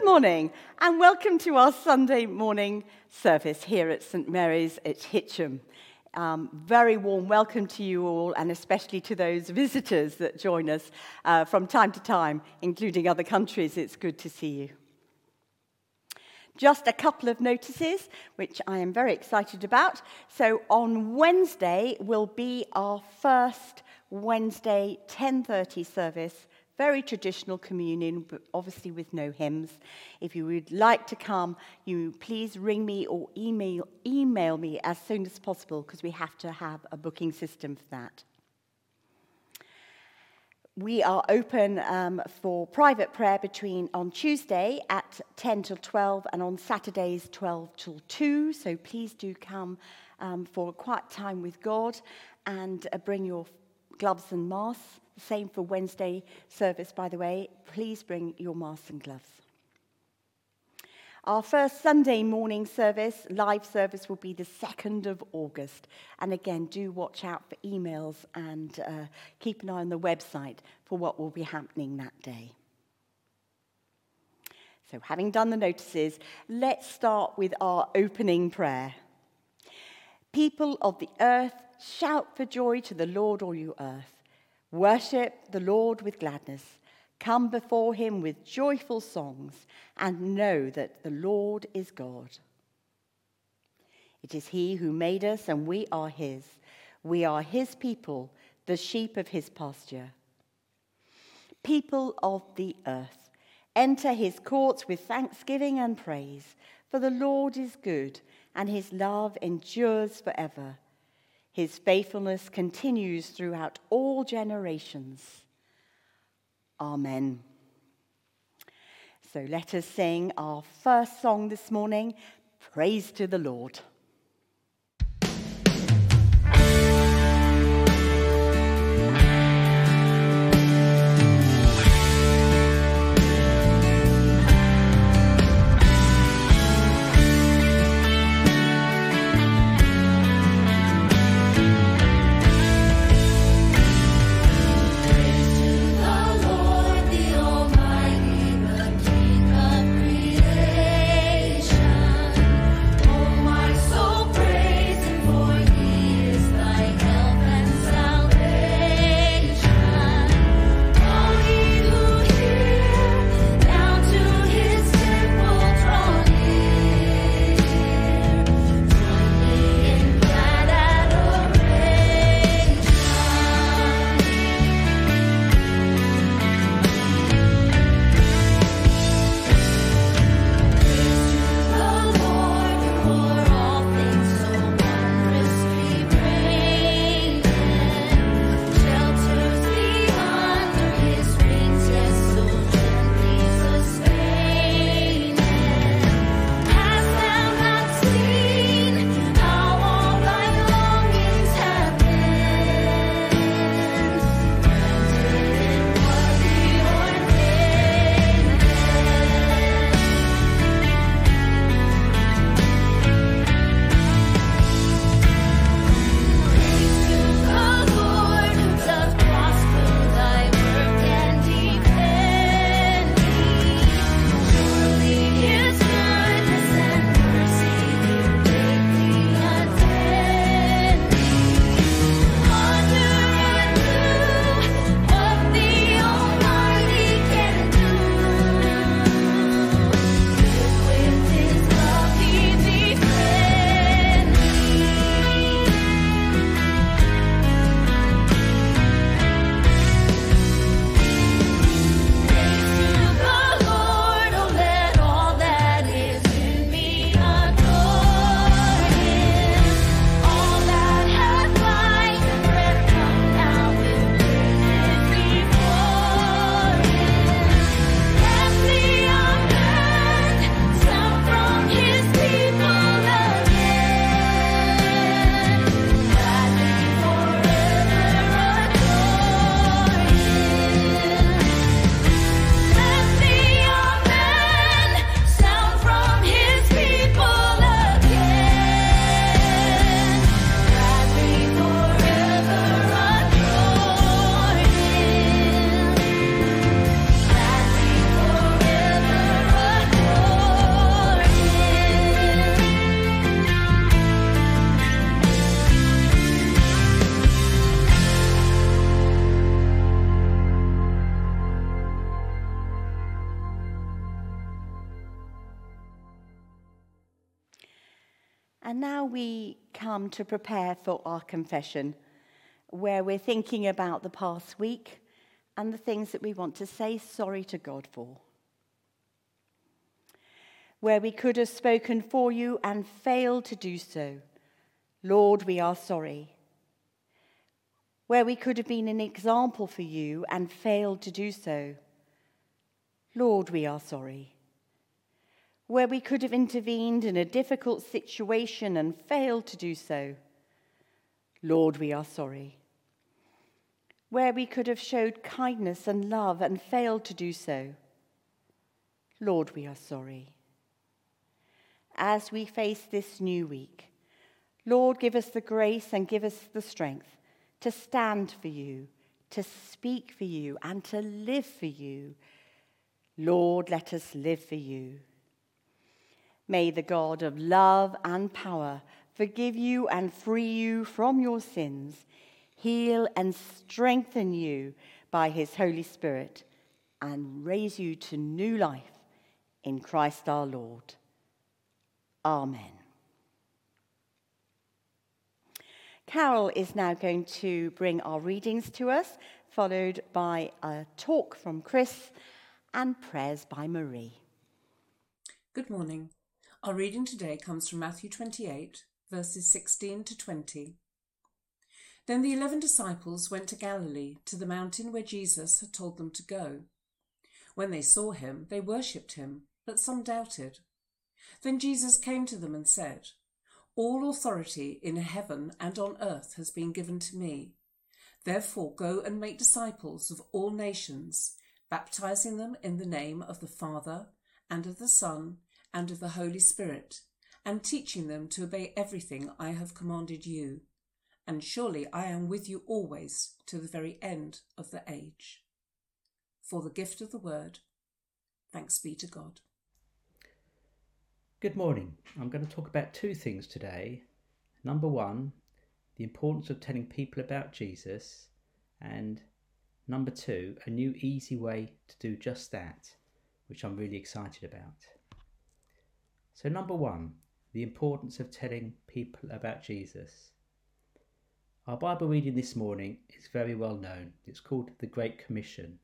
Good morning, and welcome to our Sunday morning service here at St Mary's at Hitcham. Um, very warm welcome to you all, and especially to those visitors that join us uh, from time to time, including other countries. It's good to see you. Just a couple of notices, which I am very excited about. So on Wednesday will be our first Wednesday 10:30 service very traditional communion, but obviously with no hymns. If you would like to come, you please ring me or email, email me as soon as possible because we have to have a booking system for that. We are open um, for private prayer between on Tuesday at 10 till 12 and on Saturdays 12 till 2. So please do come um, for a quiet time with God and uh, bring your gloves and masks. Same for Wednesday service, by the way. Please bring your masks and gloves. Our first Sunday morning service, live service, will be the 2nd of August. And again, do watch out for emails and uh, keep an eye on the website for what will be happening that day. So, having done the notices, let's start with our opening prayer. People of the earth, shout for joy to the Lord, all you earth. Worship the Lord with gladness. Come before him with joyful songs and know that the Lord is God. It is he who made us and we are his. We are his people, the sheep of his pasture. People of the earth, enter his courts with thanksgiving and praise, for the Lord is good and his love endures forever. His faithfulness continues throughout all generations. Amen. So let us sing our first song this morning Praise to the Lord. To prepare for our confession, where we're thinking about the past week and the things that we want to say sorry to God for. Where we could have spoken for you and failed to do so. Lord, we are sorry. Where we could have been an example for you and failed to do so. Lord, we are sorry. Where we could have intervened in a difficult situation and failed to do so. Lord, we are sorry. Where we could have showed kindness and love and failed to do so. Lord, we are sorry. As we face this new week, Lord, give us the grace and give us the strength to stand for you, to speak for you, and to live for you. Lord, let us live for you. May the God of love and power forgive you and free you from your sins, heal and strengthen you by his Holy Spirit, and raise you to new life in Christ our Lord. Amen. Carol is now going to bring our readings to us, followed by a talk from Chris and prayers by Marie. Good morning. Our reading today comes from Matthew 28, verses 16 to 20. Then the eleven disciples went to Galilee, to the mountain where Jesus had told them to go. When they saw him, they worshipped him, but some doubted. Then Jesus came to them and said, all authority in heaven and on earth has been given to me. Therefore, go and make disciples of all nations, baptizing them in the name of the Father, and of the Son, and of the Holy Spirit, and teaching them to obey everything I have commanded you. And surely I am with you always to the very end of the age. For the gift of the word, thanks be to God. Good morning. I'm going to talk about two things today. Number one, the importance of telling people about Jesus, and number two, a new easy way to do just that, which I'm really excited about. So, number one, the importance of telling people about Jesus. Our Bible reading this morning is very well known. It's called the Great Commission.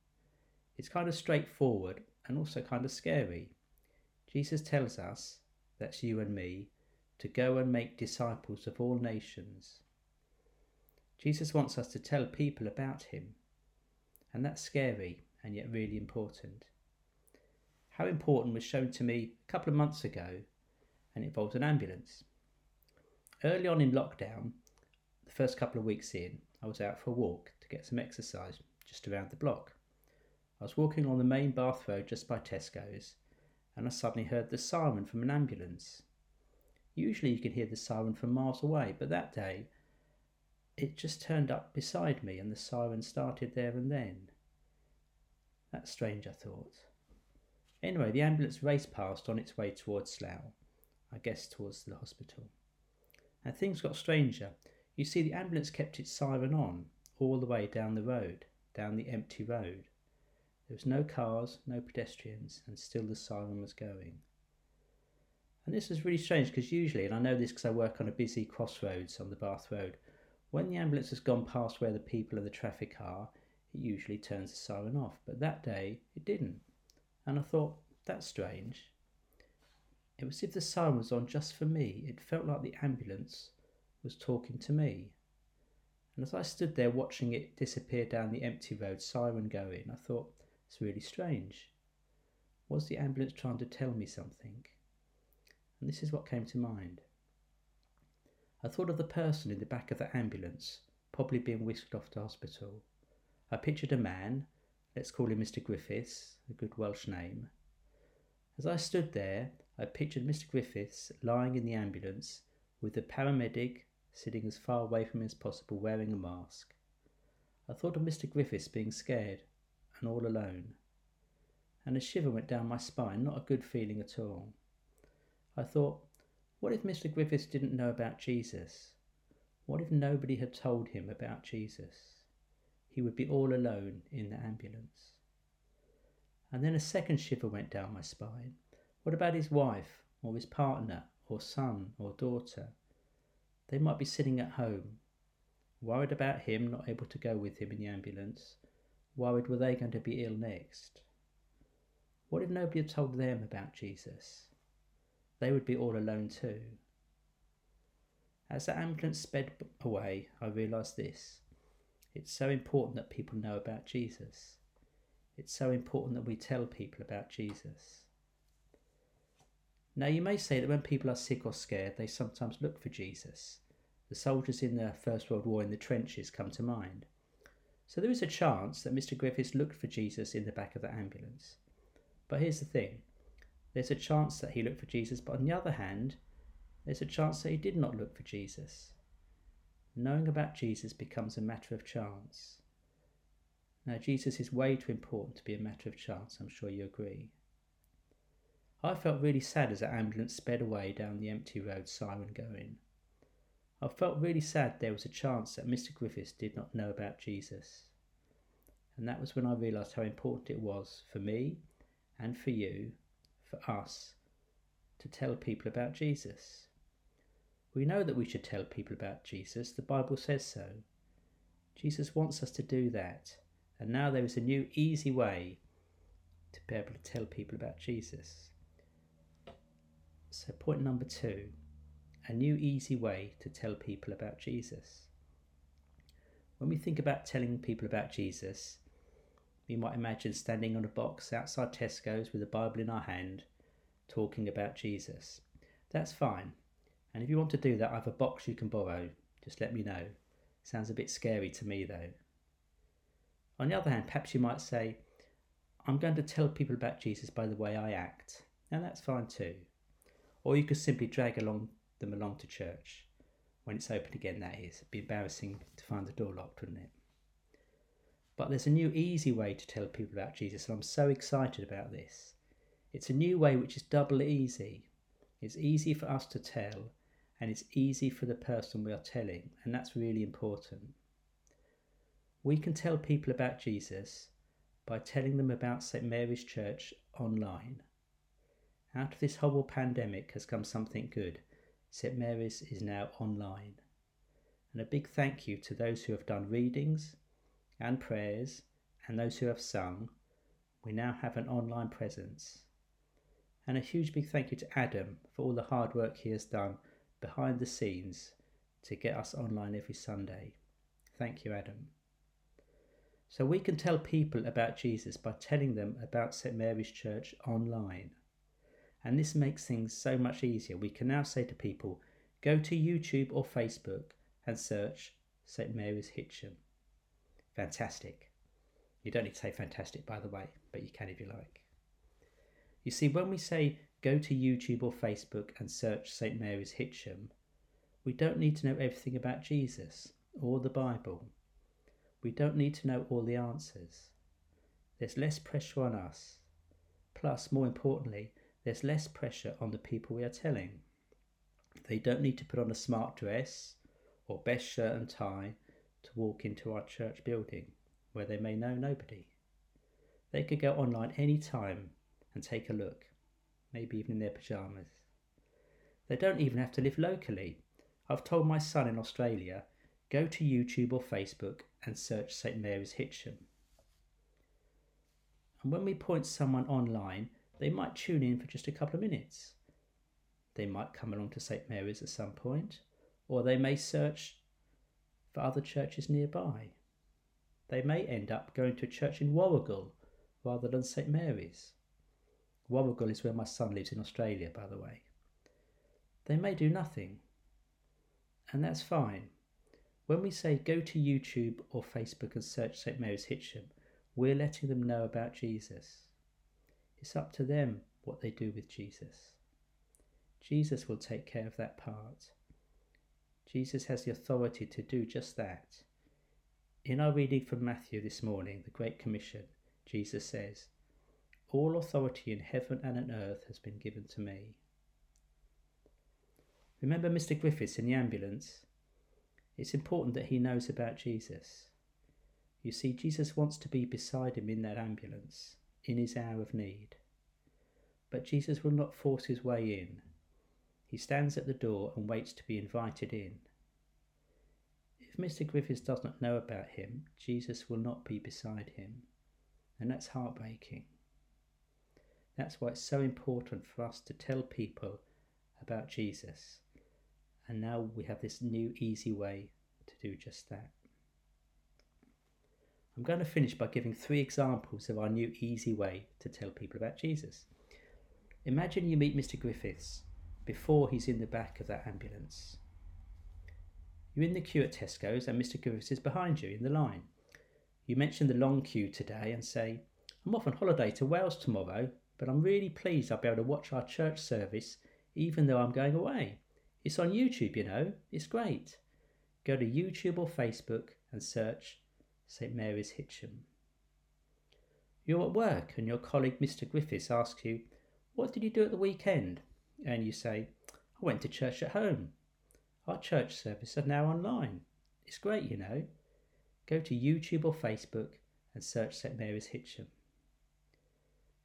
It's kind of straightforward and also kind of scary. Jesus tells us that's you and me, to go and make disciples of all nations. Jesus wants us to tell people about him, and that's scary and yet really important. How important was shown to me a couple of months ago, and it involved an ambulance. Early on in lockdown, the first couple of weeks in, I was out for a walk to get some exercise just around the block. I was walking on the main Bath Road just by Tesco's and I suddenly heard the siren from an ambulance. Usually you can hear the siren from miles away, but that day it just turned up beside me and the siren started there and then. That's strange, I thought. Anyway, the ambulance raced past on its way towards Slough, I guess towards the hospital. And things got stranger. You see, the ambulance kept its siren on all the way down the road, down the empty road. There was no cars, no pedestrians, and still the siren was going. And this was really strange because usually, and I know this because I work on a busy crossroads on the Bath Road, when the ambulance has gone past where the people and the traffic are, it usually turns the siren off. But that day, it didn't. And I thought, that's strange. It was as if the siren was on just for me. It felt like the ambulance was talking to me. And as I stood there watching it disappear down the empty road, siren going, I thought, it's really strange. Was the ambulance trying to tell me something? And this is what came to mind. I thought of the person in the back of the ambulance, probably being whisked off to hospital. I pictured a man, let's call him Mr. Griffiths, a good Welsh name. As I stood there, I pictured Mr. Griffiths lying in the ambulance with the paramedic sitting as far away from him as possible wearing a mask. I thought of Mr. Griffiths being scared and all alone. And a shiver went down my spine, not a good feeling at all. I thought, what if Mr. Griffiths didn't know about Jesus? What if nobody had told him about Jesus? He would be all alone in the ambulance. And then a second shiver went down my spine. What about his wife, or his partner, or son or daughter. They might be sitting at home, worried about him not able to go with him in the ambulance, worried were they going to be ill next. What if nobody had told them about Jesus? They would be all alone too. As the ambulance sped away, I realised this. It's so important that people know about Jesus. It's so important that we tell people about Jesus. Now, you may say that when people are sick or scared, they sometimes look for Jesus. The soldiers in the First World War in the trenches come to mind. So there is a chance that Mr. Griffiths looked for Jesus in the back of the ambulance. But here's the thing there's a chance that he looked for Jesus, but on the other hand, there's a chance that he did not look for Jesus. Knowing about Jesus becomes a matter of chance. Now, Jesus is way too important to be a matter of chance, I'm sure you agree. I felt really sad as the ambulance sped away down the empty road, siren going. I felt really sad there was a chance that Mr. Griffiths did not know about Jesus. And that was when I realised how important it was for me and for you, for us, to tell people about Jesus. We know that we should tell people about Jesus, the Bible says so. Jesus wants us to do that, and now there is a new, easy way to be able to tell people about Jesus. So, point number two a new, easy way to tell people about Jesus. When we think about telling people about Jesus, we might imagine standing on a box outside Tesco's with a Bible in our hand, talking about Jesus. That's fine. And if you want to do that, I have a box you can borrow. Just let me know. Sounds a bit scary to me though. On the other hand, perhaps you might say, I'm going to tell people about Jesus by the way I act. And that's fine too. Or you could simply drag along them along to church. When it's open again, that is. It'd be embarrassing to find the door locked, wouldn't it? But there's a new easy way to tell people about Jesus, and I'm so excited about this. It's a new way which is double easy. It's easy for us to tell, and it's easy for the person we are telling, and that's really important. We can tell people about Jesus by telling them about St Mary's Church online. Out of this horrible pandemic has come something good. St Mary's is now online. And a big thank you to those who have done readings and prayers and those who have sung. We now have an online presence. And a huge big thank you to Adam for all the hard work he has done behind the scenes to get us online every Sunday. Thank you, Adam. So we can tell people about Jesus by telling them about St Mary's Church online. And this makes things so much easier. We can now say to people, go to YouTube or Facebook and search St Mary's Hitcham. Fantastic. You don't need to say fantastic, by the way, but you can if you like. You see, when we say go to YouTube or Facebook and search St. Mary's Hitcham, we don't need to know everything about Jesus or the Bible. We don't need to know all the answers. There's less pressure on us. Plus, more importantly, there's less pressure on the people we are telling. They don't need to put on a smart dress or best shirt and tie to walk into our church building where they may know nobody. They could go online any time and take a look, maybe even in their pyjamas. They don't even have to live locally. I've told my son in Australia go to YouTube or Facebook and search St Mary's Hitcham. And when we point someone online, they might tune in for just a couple of minutes. They might come along to St Mary's at some point, or they may search for other churches nearby. They may end up going to a church in Warragul rather than St Mary's. Warragul is where my son lives in Australia, by the way. They may do nothing, and that's fine. When we say go to YouTube or Facebook and search St Mary's Hitcham, we're letting them know about Jesus. It's up to them what they do with Jesus. Jesus will take care of that part. Jesus has the authority to do just that. In our reading from Matthew this morning, the Great Commission, Jesus says, all authority in heaven and on earth has been given to me. Remember Mr. Griffiths in the ambulance? It's important that he knows about Jesus. You see, Jesus wants to be beside him in that ambulance, in his hour of need. But Jesus will not force his way in. He stands at the door and waits to be invited in. If Mr. Griffiths does not know about him, Jesus will not be beside him. And that's heartbreaking. That's why it's so important for us to tell people about Jesus. And now we have this new, easy way to do just that. I'm going to finish by giving three examples of our new, easy way to tell people about Jesus. Imagine you meet Mr. Griffiths before he's in the back of that ambulance. You're in the queue at Tesco's and Mr. Griffiths is behind you in the line. You mention the long queue today and say, I'm off on holiday to Wales tomorrow, but I'm really pleased I'll be able to watch our church service even though I'm going away. It's on YouTube, you know, it's great. Go to YouTube or Facebook and search St Mary's Hitcham. You're at work and your colleague Mr. Griffiths asks you, What did you do at the weekend? And you say, I went to church at home. Our church service are now online. It's great, you know. Go to YouTube or Facebook and search St Mary's Hitcham.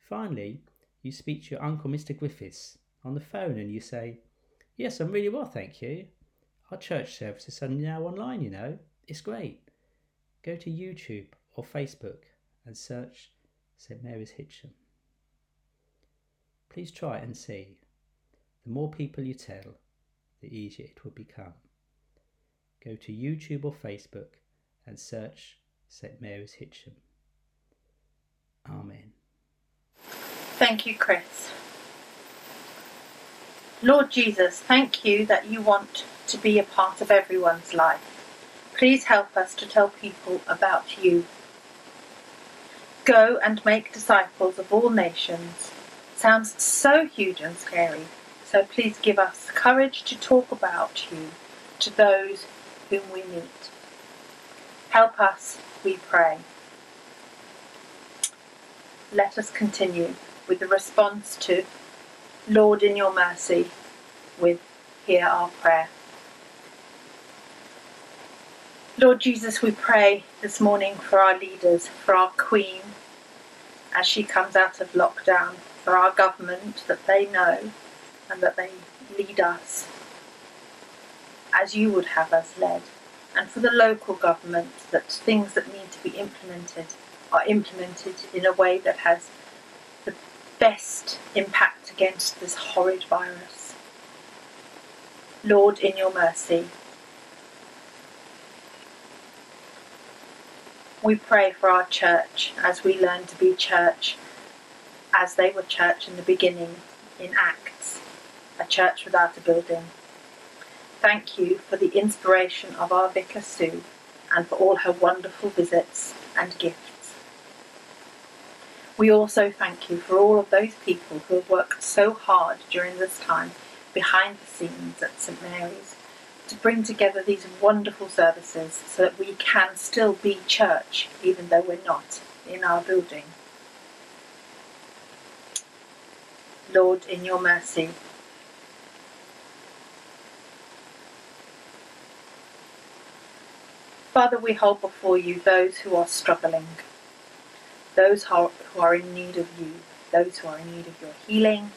Finally, you speak to your uncle Mr. Griffiths on the phone and you say, Yes, I'm really well, thank you. Our church services are now online, you know. It's great. Go to YouTube or Facebook and search St Mary's Hitcham. Please try and see. The more people you tell, the easier it will become. Go to YouTube or Facebook and search St Mary's Hitcham. Amen. Thank you, Chris. Lord Jesus, thank you that you want to be a part of everyone's life. Please help us to tell people about you. Go and make disciples of all nations. Sounds so huge and scary, so please give us courage to talk about you to those whom we meet. Help us, we pray. Let us continue with the response to Lord, in your mercy, with Hear our prayer. Lord Jesus, we pray this morning for our leaders, for our Queen as she comes out of lockdown, for our government that they know and that they lead us as you would have us led, and for the local government that things that need to be implemented are implemented in a way that has best impact against this horrid virus. Lord, in your mercy, we pray for our church as we learn to be church as they were church in the beginning in Acts, a church without a building. Thank you for the inspiration of our Vicar Sue and for all her wonderful visits and gifts. We also thank you for all of those people who have worked so hard during this time behind the scenes at St Mary's to bring together these wonderful services so that we can still be church even though we're not in our building. Lord, in your mercy, Father, we hold before you those who are struggling, those who are in need of you, those who are in need of your healing,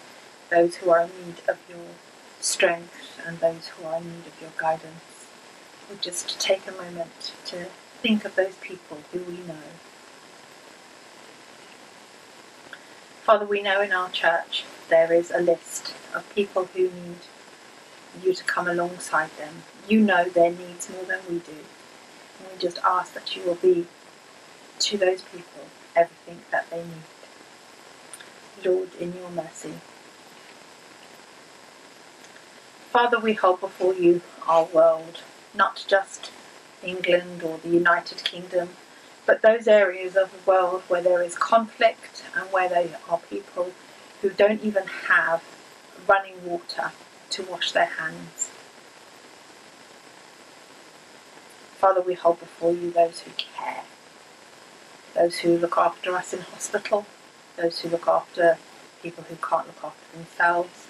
those who are in need of your strength, and those who are in need of your guidance. We just take a moment to think of those people who we know. Father, we know in our church there is a list of people who need you to come alongside them. You know their needs more than we do. And we just ask that you will be to those people everything that they need. Lord, in your mercy. Father, we hold before you our world, not just England or the United Kingdom, but those areas of the world where there is conflict and where there are people who don't even have running water to wash their hands. Father, we hold before you those who care, those who look after us in hospital, those who look after people who can't look after themselves,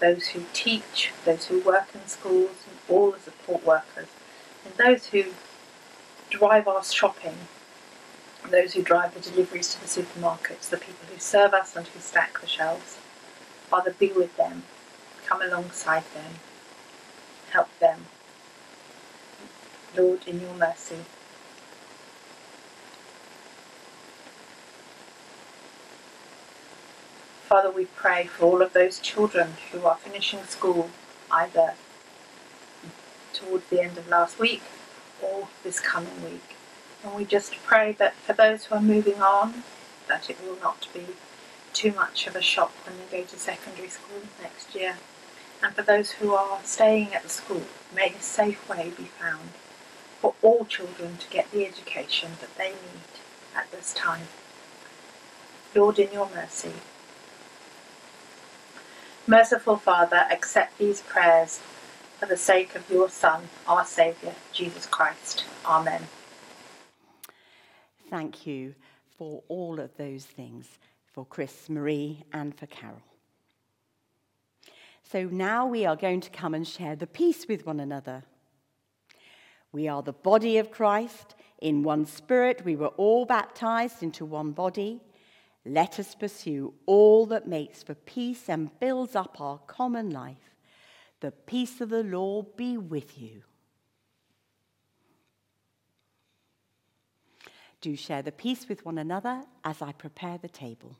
those who teach, those who work in schools, and all the support workers, and those who drive our shopping, those who drive the deliveries to the supermarkets, the people who serve us and who stack the shelves. Father, be with them. come alongside them, help them. Lord, in your mercy. Father, we pray for all of those children who are finishing school either towards the end of last week or this coming week. And we just pray that for those who are moving on, that it will not be too much of a shock when they go to secondary school next year. And for those who are staying at the school, may a safe way be found for all children to get the education that they need at this time. Lord, in your mercy, Merciful Father, accept these prayers for the sake of your Son, our Saviour, Jesus Christ. Amen. Thank you for all of those things, for Chris, Marie, and for Carol. So now we are going to come and share the peace with one another. We are the body of Christ. In one spirit, we were all baptized into one body. Let us pursue all that makes for peace and builds up our common life. The peace of the Lord be with you. Do share the peace with one another as I prepare the table.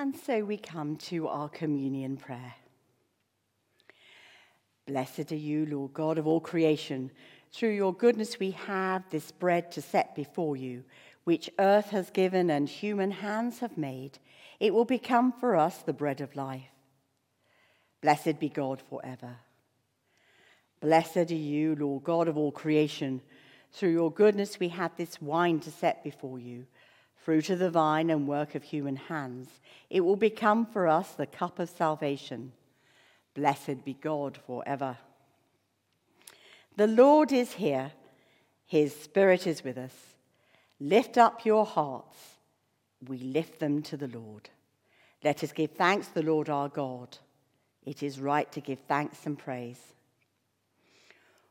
And so we come to our communion prayer. Blessed are you, Lord God of all creation. Through your goodness, we have this bread to set before you, which earth has given and human hands have made. It will become for us the bread of life. Blessed be God forever. Blessed are you, Lord God of all creation. Through your goodness, we have this wine to set before you fruit of the vine and work of human hands. It will become for us the cup of salvation. Blessed be God forever. The Lord is here, his Spirit is with us. Lift up your hearts. We lift them to the Lord. Let us give thanks to the Lord our God. It is right to give thanks and praise.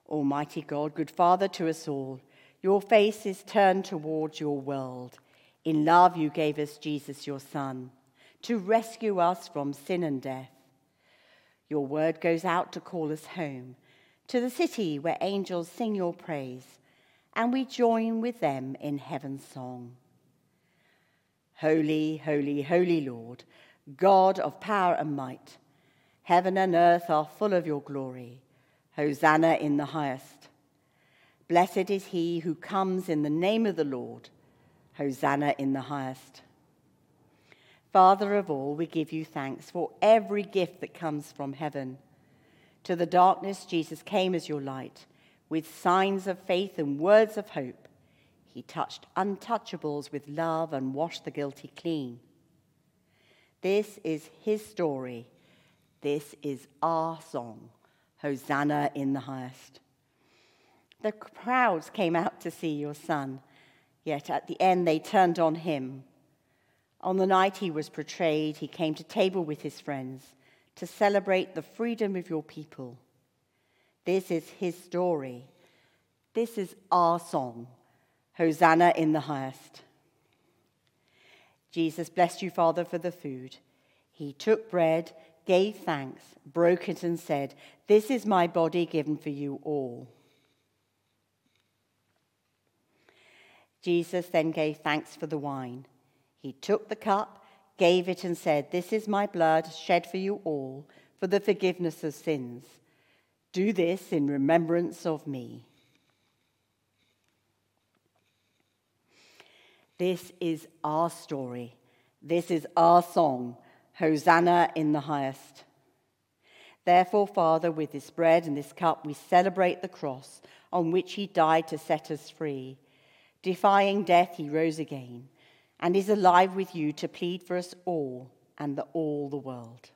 Almighty God, good Father to us all, your face is turned towards your world in love, you gave us Jesus, your Son, to rescue us from sin and death. Your word goes out to call us home, to the city where angels sing your praise, and we join with them in heaven's song. Holy, holy, holy Lord, God of power and might, heaven and earth are full of your glory. Hosanna in the highest. Blessed is he who comes in the name of the Lord. Hosanna in the highest. Father of all, we give you thanks for every gift that comes from heaven. To the darkness, Jesus came as your light, with signs of faith and words of hope. He touched untouchables with love and washed the guilty clean. This is his story. This is our song. Hosanna in the highest. The crowds came out to see your son Yet at the end, they turned on him. On the night he was betrayed, he came to table with his friends to celebrate the freedom of your people. This is his story. This is our song. Hosanna in the highest. Jesus blessed you, Father, for the food. He took bread, gave thanks, broke it, and said, This is my body given for you all. Jesus then gave thanks for the wine. He took the cup, gave it, and said, This is my blood shed for you all for the forgiveness of sins. Do this in remembrance of me. This is our story. This is our song, Hosanna in the highest. Therefore, Father, with this bread and this cup, we celebrate the cross on which he died to set us free. Defying death, he rose again and is alive with you to plead for us all and the, all the world.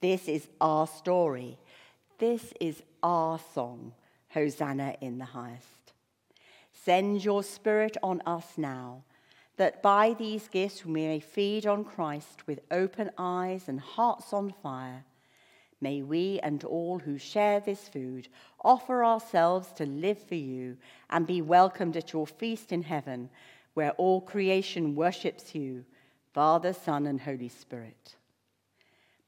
This is our story. This is our song. Hosanna in the highest. Send your Spirit on us now, that by these gifts we may feed on Christ with open eyes and hearts on fire. May we and all who share this food offer ourselves to live for you and be welcomed at your feast in heaven, where all creation worships you, Father, Son, and Holy Spirit.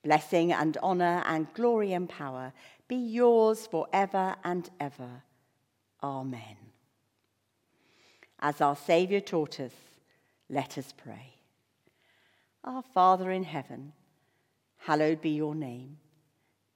Blessing and honor and glory and power be yours forever and ever. Amen. As our Saviour taught us, let us pray. Our Father in heaven, hallowed be your name.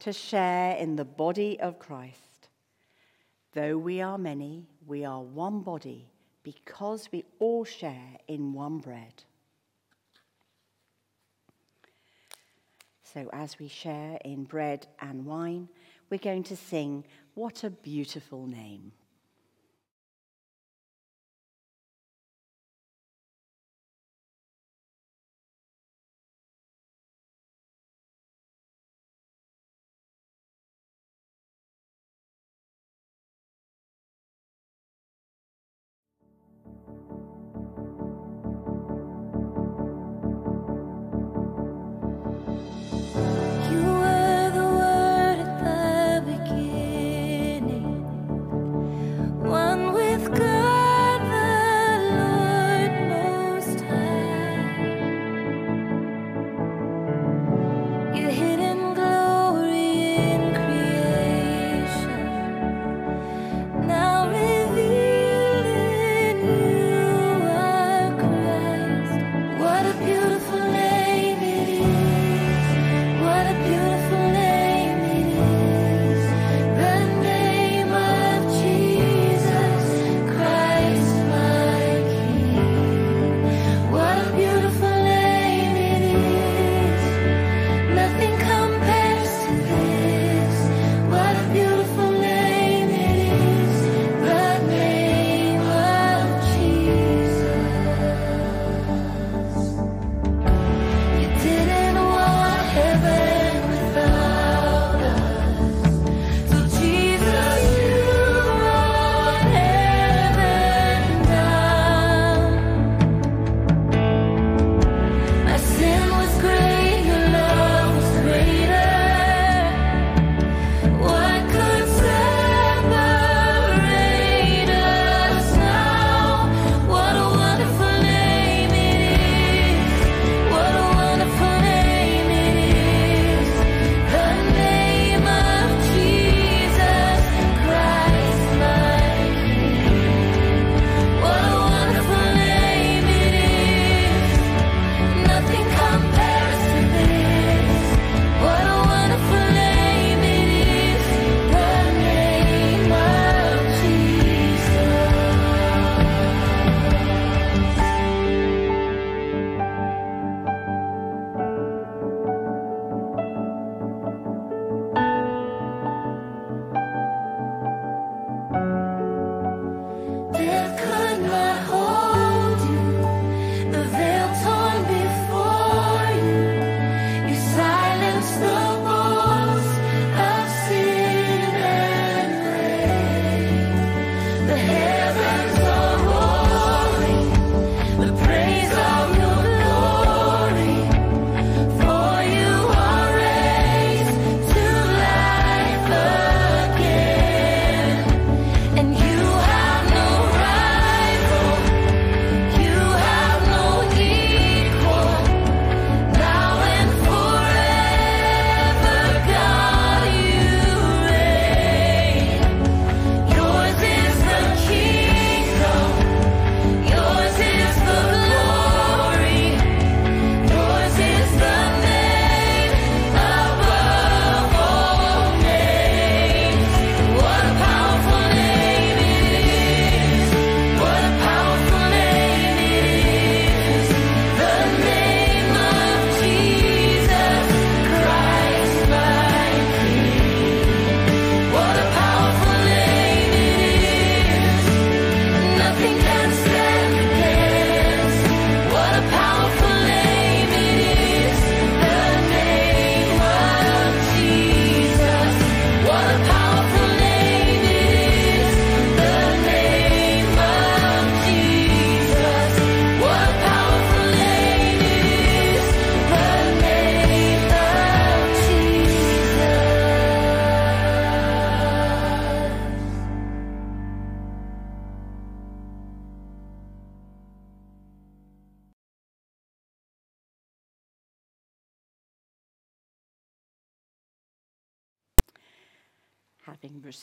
to share in the body of Christ. Though we are many, we are one body because we all share in one bread. So, as we share in bread and wine, we're going to sing, What a Beautiful Name.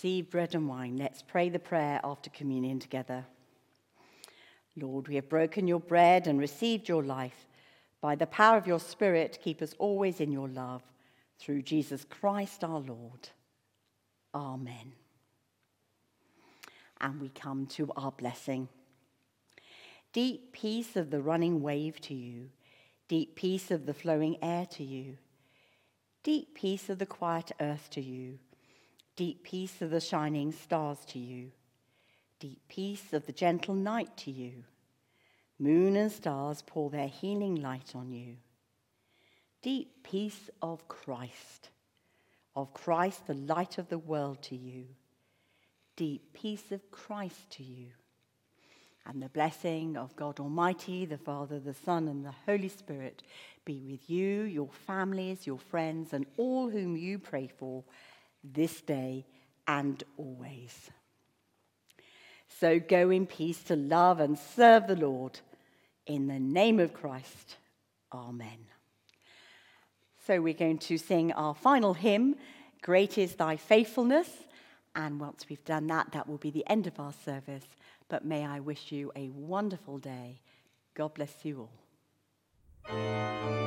Having received bread and wine, let's pray the prayer after communion together. Lord, we have broken your bread and received your life. By the power of your Spirit, keep us always in your love. Through Jesus Christ our Lord. Amen. And we come to our blessing. Deep peace of the running wave to you, deep peace of the flowing air to you, deep peace of the quiet earth to you Deep peace of the shining stars to you. Deep peace of the gentle night to you. Moon and stars pour their healing light on you. Deep peace of Christ. Of Christ, the light of the world to you. Deep peace of Christ to you. And the blessing of God Almighty, the Father, the Son, and the Holy Spirit be with you, your families, your friends, and all whom you pray for this day and always. So go in peace to love and serve the Lord. In the name of Christ, Amen. So we're going to sing our final hymn, Great is Thy Faithfulness. And once we've done that, that will be the end of our service. But may I wish you a wonderful day. God bless you all.